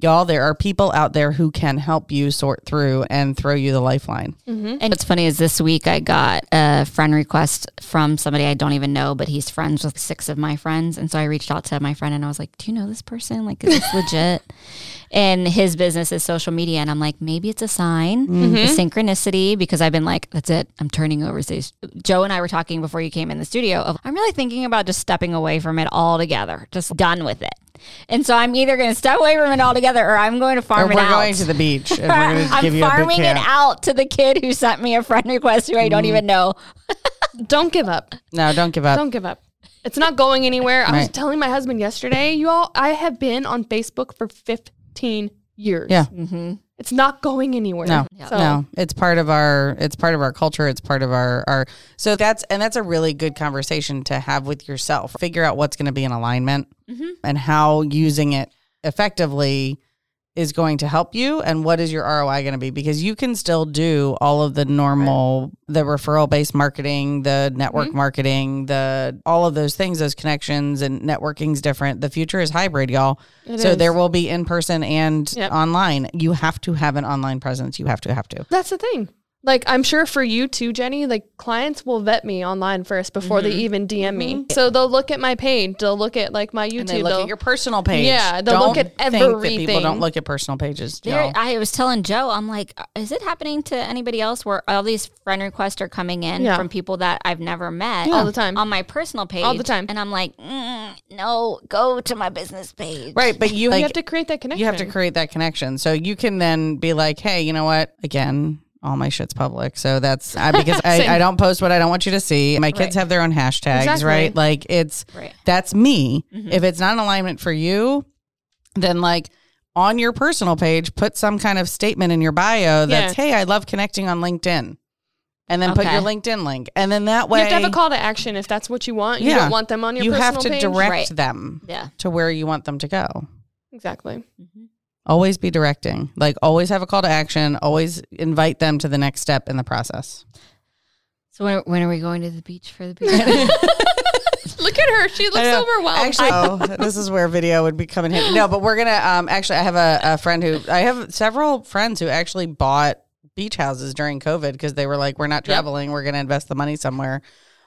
y'all, there are people out there who can help you sort through and throw you the lifeline. And what's funny is this week I got a friend request from somebody I don't even know, but he's friends with six of my friends. And so I reached out to my friend and I was like, Do you know this person? Like, is this *laughs* legit? And his business is social media. And I'm like, maybe it's a sign, the mm-hmm. synchronicity, because I've been like, that's it. I'm turning over stage. Joe and I were talking before you came in the studio of, I'm really thinking about just stepping away from it altogether, just done with it. And so I'm either going to step away from it altogether or I'm going to Or farm we're it out. going to the beach and we're *laughs* I'm give you a boot farming it out to the kid who sent me a friend request who I don't mm-hmm. even know. Don't give up. No, don't give up. Don't give up. It's not going anywhere. I was telling my husband yesterday, you all, I have been on Facebook for 15 years. Yeah. Mm-hmm. It's not going anywhere. No, So, no, it's part of our it's part of our culture. It's part of our our. So that's and that's a really good conversation to have with yourself. Figure out what's going to be in alignment Mhm. and how using it effectively is going to help you and what is your ROI going to be? Because you can still do all of the normal the referral based marketing the network mm-hmm. marketing the all of those things those connections and networking's different. The future is hybrid y'all. It so is. there will be in person and Yep. online. You have to have an online presence. You have to have to. That's the thing. Like I'm sure for you too, Jenny, like clients will vet me online first before they even DM me. So they'll look at my page, they'll look at like my YouTube. Mm-hmm. and they look they'll- at your personal page. Yeah, they'll don't look at think that people don't look at personal pages. There, y'all. I was telling Joe, I'm like, is it happening to anybody else where all these friend requests are coming in Yeah. from people that I've never met All the time. on my personal page All the time. And I'm like, mm, no, go to my business page. right, but you, you have to create that connection. you have to create that connection. So you can then be like, hey, you know what? Again, all my shit's public. So that's I, *laughs* because I, I don't post what I don't want you to see. My kids Right. have their own hashtags, Exactly. right? Like it's Right. that's me. Mhm. If it's not in alignment for you, then like on your personal page, put some kind of statement in your bio that's, Yeah. hey, I love connecting on LinkedIn. And then put your LinkedIn link. And then that way You have to have a call to action if that's what you want. You Yeah. don't want them on your you personal have to page. direct Right. them Yeah. to where you want them to go. Exactly. Always be directing. Like always have a call to action. Always invite them to the next step in the process. So when, when are we going to the beach for the *laughs* beach? *laughs* Look at her. She looks overwhelmed. Actually, oh, *laughs* this is where video would be coming in. No, but we're gonna. Um, actually, I have a, a friend who I have several friends who actually bought beach houses during COVID because they were like, "We're not traveling. We're gonna invest the money somewhere."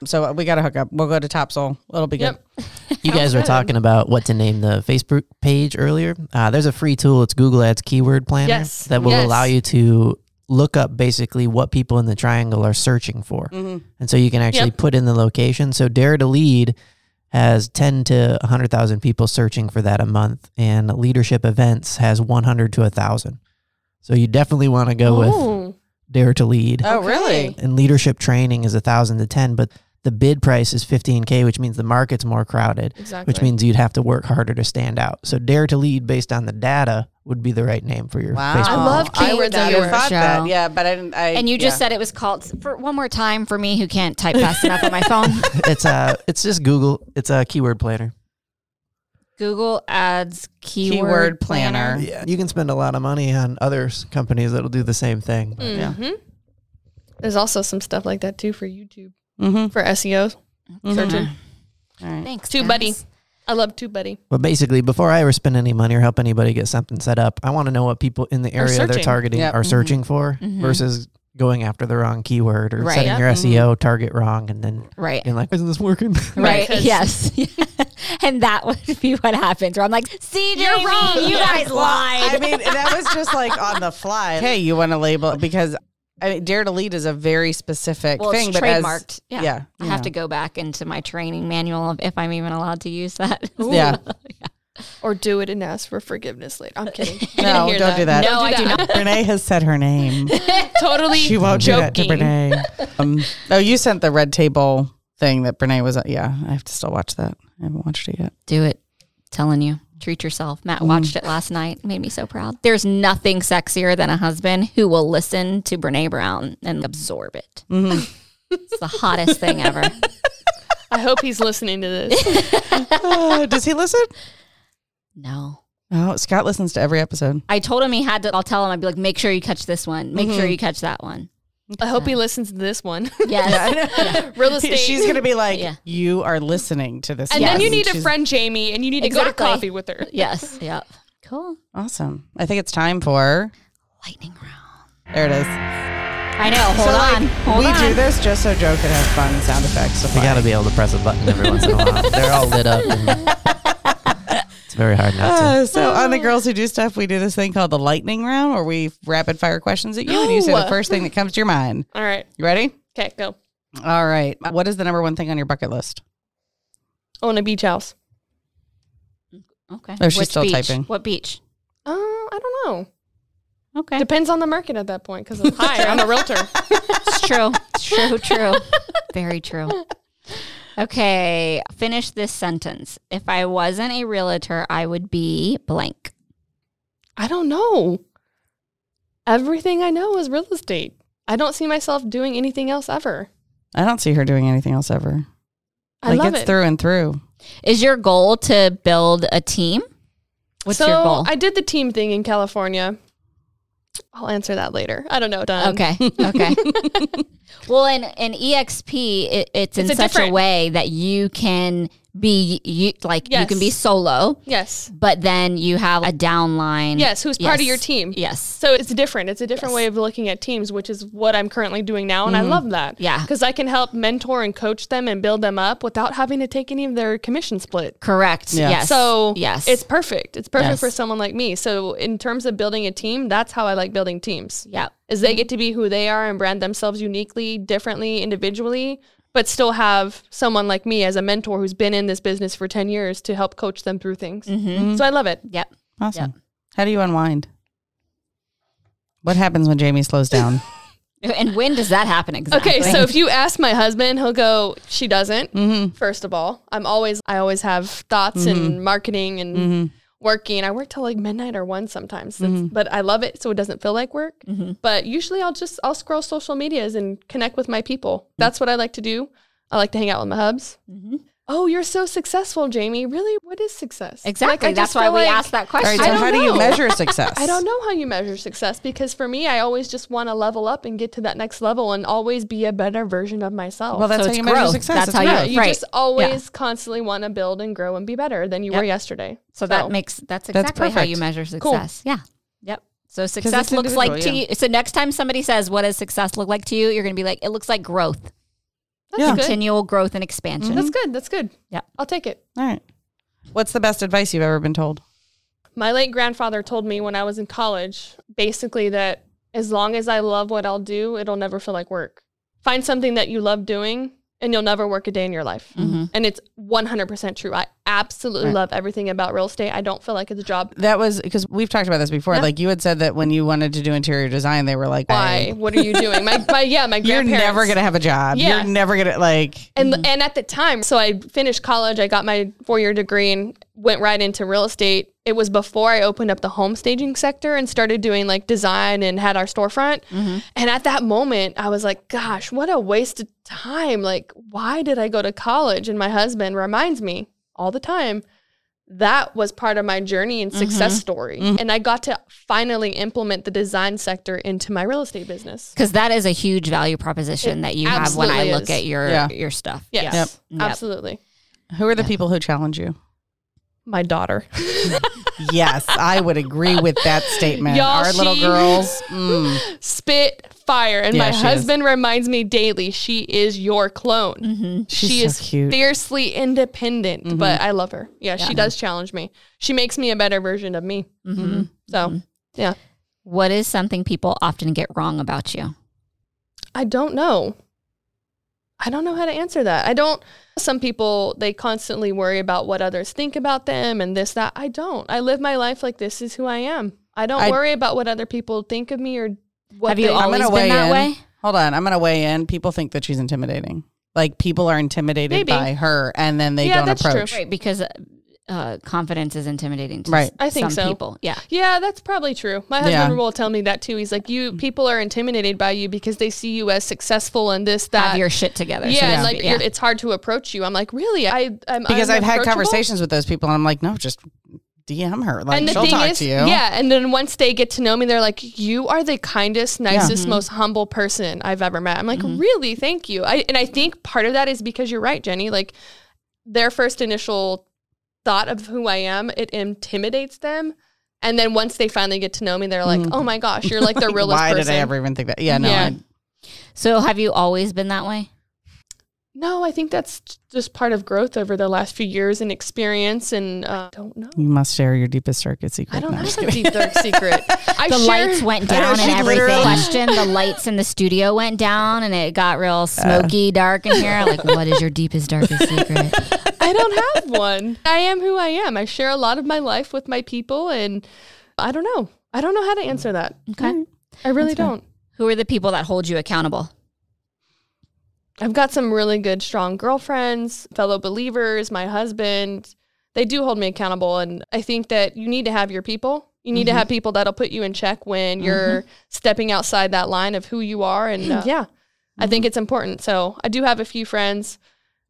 So we got to hook up. We'll go to Topsail. It'll be good. Yep. *laughs* You guys were talking about what to name the Facebook page earlier. Uh, there's a free tool. It's Google Ads Keyword Planner Yes. that will Yes. allow you to look up basically what people in the triangle are searching for. Mm-hmm. And so you can actually Yep. put in the location. So Dare to Lead has 10 to 100,000 people searching for that a month, and Leadership Events has 100 to 1,000. So you definitely want to go with Oh, Dare to Lead. Oh, really? And leadership training is a 1,000 to 10, but the bid price is 15K, which means the market's more crowded, exactly. which means you'd have to work harder to stand out. So Dare to Lead based on the data would be the right name for your Wow. Facebook. I love I keywords not that have thought show. that. Yeah, but I didn't. I, and you just yeah. said it was called for one more time for me who can't type fast enough on my *laughs* phone. it's uh it's just Google. It's a keyword planner. Google Ads keyword, Keyword planner. planner. Yeah, you can spend a lot of money on other companies that'll do the same thing. but yeah. There's also some stuff like that too for YouTube Mhm. for SEO. Mhm. Searching. All right. Thanks, TubeBuddy. I love TubeBuddy. But basically, before I ever spend any money or help anybody get something set up, I want to know what people in the area they're targeting Yep. are Mhm. searching for Mhm. versus going after the wrong keyword or Right. setting Yep. your SEO target wrong and then Right. being like, isn't this working? *laughs* Right. Right. Yes. *laughs* and that would be what happens. Where I'm like, see, You're wrong. You guys lied. I mean, that was just like on the fly. *laughs* Hey, you want to label it because I mean, Dare to Lead is a very specific well, thing, it's but as- trademarked. yeah. yeah, I have know. to go back into my training manual if I'm even allowed to use that. *laughs* Yeah. Or do it and ask for forgiveness later. I'm kidding. *laughs* No, didn't hear don't do that. No, I do not. Renee has said her name. *laughs* Totally She won't do that to joking. Renee. Um, oh, you sent the red table thing that Brene was. Yeah, I have to still watch that. I haven't watched it yet. Do it. Telling you. Treat yourself. Matt watched it last night. Made me so proud. There's nothing sexier than a husband who will listen to Brene Brown and absorb it. hmm *laughs* It's the hottest thing ever. I hope he's listening to this. *laughs* Uh, does he listen? No. Oh, Scott listens to every episode. I told him he had to. I'll tell him. I'd be like, make sure you catch this one. Make Mm-hmm. sure you catch that one. I hope he listens to this one. *laughs* Yes. *laughs* Real *laughs* estate. She's gonna be like, Yeah. "You are listening to this." and Yes. then you need a She's- friend Jamie, and you need to go Exactly. to coffee with her. Yes. Yep. Cool. Awesome. I think it's time for. Lightning round. There it is. I know. Hold So, like, on. Hold we on. do this just so Joe can have fun sound effects. So You got to be able to press a button every once in a while. They're all lit up. and it's very hard not to. Uh, so on the girls who do stuff, we do this thing called the lightning round, where we rapid fire questions at you, and you say the first thing that comes to your mind. *laughs* All right. You ready? Okay, go. All right. What is the number one thing on your bucket list? Own a beach house. Okay. Oh, she's Which still beach? typing. What beach? Uh, I don't know. Okay. Depends on the market at that point because hi, I'm a *laughs* realtor. It's true. It's true. True. *laughs* Very true. Okay. Finish this sentence. If I wasn't a realtor, I would be blank. I don't know. Everything I know is real estate. I don't see myself doing anything else ever. I don't see her doing anything else ever. I like love it's it. through and through. Is your goal to build a team? What's so your goal? I did the team thing in California. I'll answer that later. I don't know. Done. Okay. *laughs* Okay. *laughs* well, in in EXP, it, it's in a such a way that you can be you like you can be solo, Yes. but then you have a downline. Yes. Who's part of your team? Yes. So it's different. It's a different Yes. way of looking at teams, which is what I'm currently doing now. And I mm-hmm. love that. Yeah. Because I can help mentor and coach them and build them up without having to take any of their commission split. Correct. Yeah. Yes. So yes, it's perfect. It's perfect Yes. for someone like me. So in terms of building a team, that's how I like building teams. Yeah. Is they get to be who they are and brand themselves uniquely, differently, individually, but still have someone like me as a mentor who's been in this business for 10 years to help coach them through things. Mm-hmm. So I love it. Yep. Awesome. How do you unwind? What happens when Jamie slows down? *laughs* *laughs* And when does that happen exactly? Okay, so if you ask my husband, he'll go, she doesn't. Mm-hmm. First of all, I'm always, I always have thoughts and marketing and Mm-hmm. Working. I work till like midnight or one sometimes, It's- mm-hmm. but I love it so it doesn't feel like work. Mm-hmm. But usually I'll just, I'll scroll social medias and connect with my people. Mm. That's what I like to do. I like to hang out with my hubs. Mm-hmm. Oh, you're so successful, Jamie. Really? What is success? Exactly. I That's why we like- asked that question. right. So don't how do you measure *laughs* success? I don't know how you measure success because for me, I always just want to level up and get to that next level and always be a better version of myself. Well, that's So how it's you measure success. That's It's how you- yeah, growth. you just always constantly want to build and grow and be better than you were yesterday. So that makes that's That's exactly how you perfect. measure Cool. success. Yeah. Yep. So success looks like to you. So next time somebody says, "What does success look like to you?" You're going to be like, "It looks like growth, That's Yeah. good. continual growth and expansion." That's good. That's good. Yeah. I'll take it. All right. What's the best advice you've ever been told? My late grandfather told me when I was in college, basically that as long as I love what I'll do, it'll never feel like work. Find something that you love doing and you'll never work a day in your life. Mhm. And it's 100% true. I absolutely Right. love everything about real estate. I don't feel like it's a job. That was because we've talked about this before. Yeah. Like you had said that when you wanted to do interior design, they were like, Why? "Hey, What are you doing? My, my yeah, my *laughs* You're never gonna have a job. Yeah. You're never gonna like." And and at the time, so I finished college. I got my four year degree and went right into real estate. It was before I opened up the home staging sector and started doing like design and had our storefront. Mm-hmm. And at that moment, I was like, "Gosh, what a waste of time! Like, why did I go to college?" And my husband reminds me all the time that was part of my journey and success mm-hmm. story. Mm-hmm. And I got to finally implement the design sector into my real estate business. Because that is a huge value proposition It that you have when I absolutely look at your Yeah. your stuff. Yes, Yeah. Yep. absolutely. Who are the people who challenge you? My daughter. *laughs* yes, I would agree with that statement. Y'all, Our little girls. mm, spit fire. And Yeah, my she is. husband reminds me daily she is your clone. Mm-hmm. she's she so is cute. Mm-hmm. fiercely independent, but I love her. Yeah, she does challenge me. She makes me a better version of me. Mm-hmm. So, yeah, What is something people often get wrong about you? I don't know. I don't know how to answer that. I don't. Some people, they constantly worry about what others think about them and this, that. I don't. I live my life like this is who I am. I don't I- worry about what other people think of me or what have you they- I'm always been that in. way? Hold on, I'm gonna weigh in. People think that she's intimidating. Like people are intimidated Maybe. by her, and then they Yeah, don't that's true. approach. Right, because uh, confidence is intimidating to Right. s- I think some so. people. Yeah. Yeah, that's probably true. My husband Yeah. will tell me that too. He's like, "You people are intimidated by you because they see you as successful and this that." Have your shit together. so yeah, to and like speak. you're, it's hard to approach you. I'm like, really? I I'm, Because I'm I've had conversations with those people, and I'm like, no, just DM her. Like and the she'll thing talk is, to you. yeah. And then once they get to know me, they're like, "You are the kindest, nicest, Mm-hmm. most humble person I've ever met." I'm like, "Really? Thank you." I and I think part of that is because you're right, Jenny. Like their first initial thought of who I am, it intimidates them. And then once they finally get to know me, they're like, "Oh my gosh, you're like the *laughs* realest. Why person." did I ever even think that? Yeah, no. Yeah. So have you always been that way? No, I think that's just part of growth over the last few years and experience. And uh, don't know. you must share your deepest dark secret. I don't No, have a deep dark secret. *laughs* I the share- lights went *laughs* down and everything. Question: The lights in the studio went down and it got real smoky, dark in here. Like, what is your deepest, darkest secret? I don't have one. I am who I am. I share a lot of my life with my people, and I don't know. I don't know how to answer that. Okay. Mm. I really don't. Who are the people that hold you accountable? I've got some really good, strong girlfriends, fellow believers, my husband. They do hold me accountable. And I think that you need to have your people. You need to mm-hmm. have people that'll put you in check when you're mm-hmm. stepping outside that line of who you are. And uh, yeah, I think mm-hmm. it's important. So I do have a few friends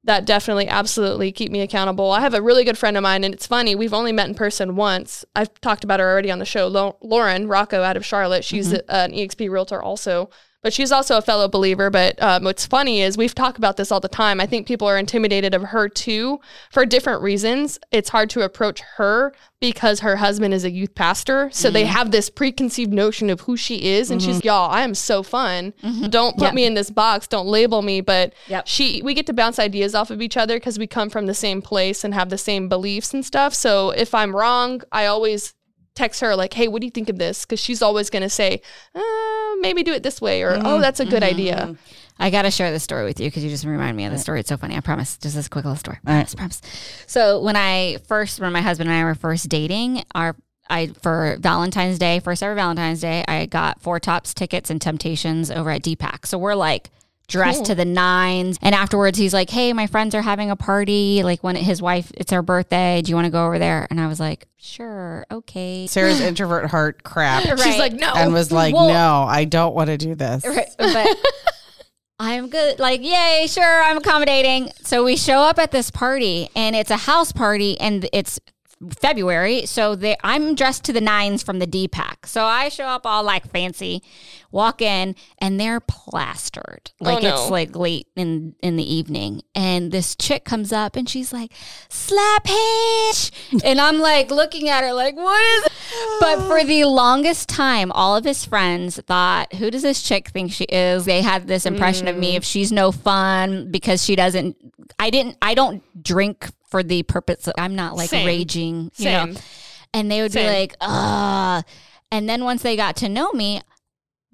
that definitely, absolutely keep me accountable. I have a really good friend of mine, and it's funny. We've only met in person once. I've talked about her already on the show. Lauren Rocco out of Charlotte. She's mm-hmm. a- an EXP realtor also, but she's also a fellow believer. But um, what's funny is we've talked about this all the time. I think people are intimidated of her too for different reasons. It's hard to approach her because her husband is a youth pastor. So they mm-hmm. have this preconceived notion of who she is. And she's, mm-hmm. y'all, I am so fun. Mm-hmm. Don't put Yeah. me in this box. Don't label me. But Yep. she, we get to bounce ideas off of each other because we come from the same place and have the same beliefs and stuff. So if I'm wrong, I always text her like, "Hey, what do you think of this?" Because she's always going to say, uh, "Maybe do it this way," or "Oh, that's a good idea." I got to share this story with you because you just remind me of the story. It's so funny. I promise. Just this quick little story. All right. Promise. So when I first, when my husband and I were first dating, our I for Valentine's Day, first ever Valentine's Day, I got Four Tops tickets and Temptations over at DPAC. So we're like dressed Cool. to the nines. And afterwards, he's like, "Hey, my friends are having a party. Like when his wife, it's her birthday. Do you want to go over there?" And I was like, "Sure, okay." Sarah's *laughs* introvert heart crap Right. She's like, no. and was like, Well- no, I don't want to do this. Right, but *laughs* I'm good. Like, yay, sure, I'm accommodating. So we show up at this party, and it's a house party, and it's February. So they, I'm dressed to the nines from the DPAC. So I show up all like fancy, walk in, and they're plastered. Like no. it's like late in in the evening, and this chick comes up, and she's like, "Slap hitch," and I'm like looking at her like, "What is?" But for the longest time, all of his friends thought, "Who does this chick think she is?" They had this impression of Mm. me if she's no fun because she doesn't. I didn't. I don't drink for the purpose. Of, I'm not like Same. raging, you Same. know. And they would be like, "Ah," and then once they got to know me.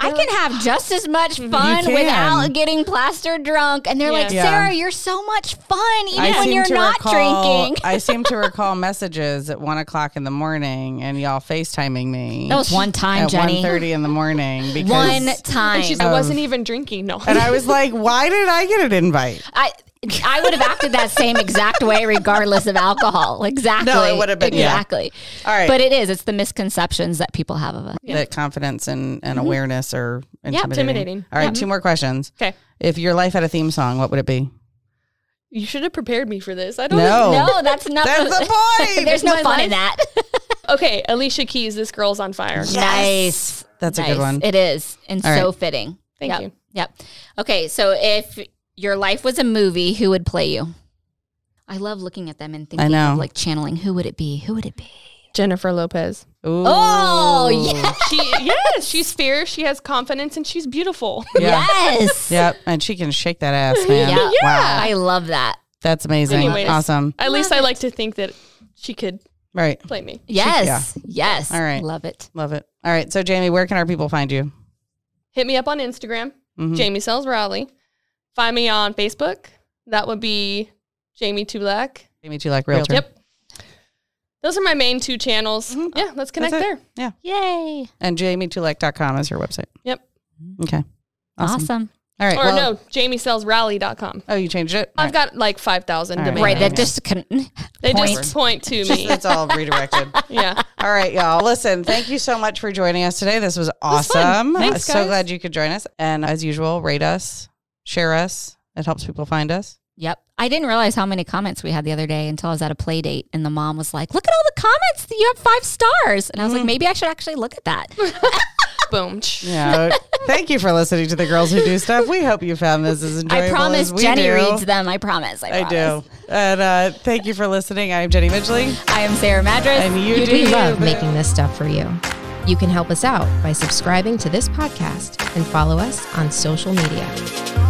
I can have just as much fun can. without getting plastered drunk. And they're like, Yeah. Yeah. Sarah, you're so much fun, even I when you're not recall, drinking. I seem to *laughs* recall messages at one o'clock in the morning and y'all FaceTiming me. That was one time, at Jenny. 1.30 in the morning because One time. And she's, I wasn't even drinking. No. and I was like, why did I get an invite? I I would have acted that same exact way regardless of alcohol. Exactly. No, it would have been- yeah. exactly. All right. But it is. It's the misconceptions that people have of us. That confidence and, and mm-hmm. awareness are intimidating. Yeah, intimidating. All right, two more questions. Okay. If your life had a theme song, what would it be? You should have prepared me for this. I don't know. No, that's not. That's the point. *laughs* There's no My fun in that. *laughs* Okay, Alicia Keys, This Girl's on Fire. Nice. That's a good one. It is, and All so right. fitting. Thank Yep. you. Yep. Okay, so if your life was a movie, who would play you? I love looking at them and thinking I know. of like channeling. Who would it be? Who would it be? Jennifer Lopez. Ooh. Oh, yeah. She yes, she's fierce, she has confidence, and she's beautiful. Yeah. Yes. Yep. And she can shake that ass, man. Yeah. Wow. I love that. That's amazing. Anyways. Awesome. At least I like to think that she could Right. play me. Yes. Yes. All right. Love it. Love it. All right. So, Jamie, where can our people find you? Hit me up on Instagram, Mhm. Jamie Sells Raleigh. Find me on Facebook. That would be Jamie Tulak. Jamie Tulak Realtor. Yep. Those are my main two channels. Mm-hmm. Yeah, let's connect there. Yeah. That's there. Yay. And jamietulak.com is your website. Yep. Okay. Awesome. Awesome. All right. Or well- no, jamiesellsraleigh.com. Oh, you changed it? I've got like 5,000 All right. domain Right. That just can *laughs* They point. just point to Just, me. it's all redirected. *laughs* yeah. All right, y'all. Listen, thank you so much for joining us today. This was was awesome. fun. Thanks, so guys. glad you could join us. And as usual, rate us, share us. It helps people find us. Yep. I didn't realize how many comments we had the other day until I was at a play date and the mom was like, Look at all the comments. You have five stars. And I was like, maybe I should actually look at that. *laughs* Boom. Yeah. thank you for listening to the girls who do stuff. We hope you found this as enjoyable. I promise as we Jenny do. reads them. I promise. I, I promise. do. And uh, thank you for listening. I'm Jenny Midgley. I am Sarah Madras. And you We do. love making this stuff for you. You can help us out by subscribing to this podcast and follow us on social media.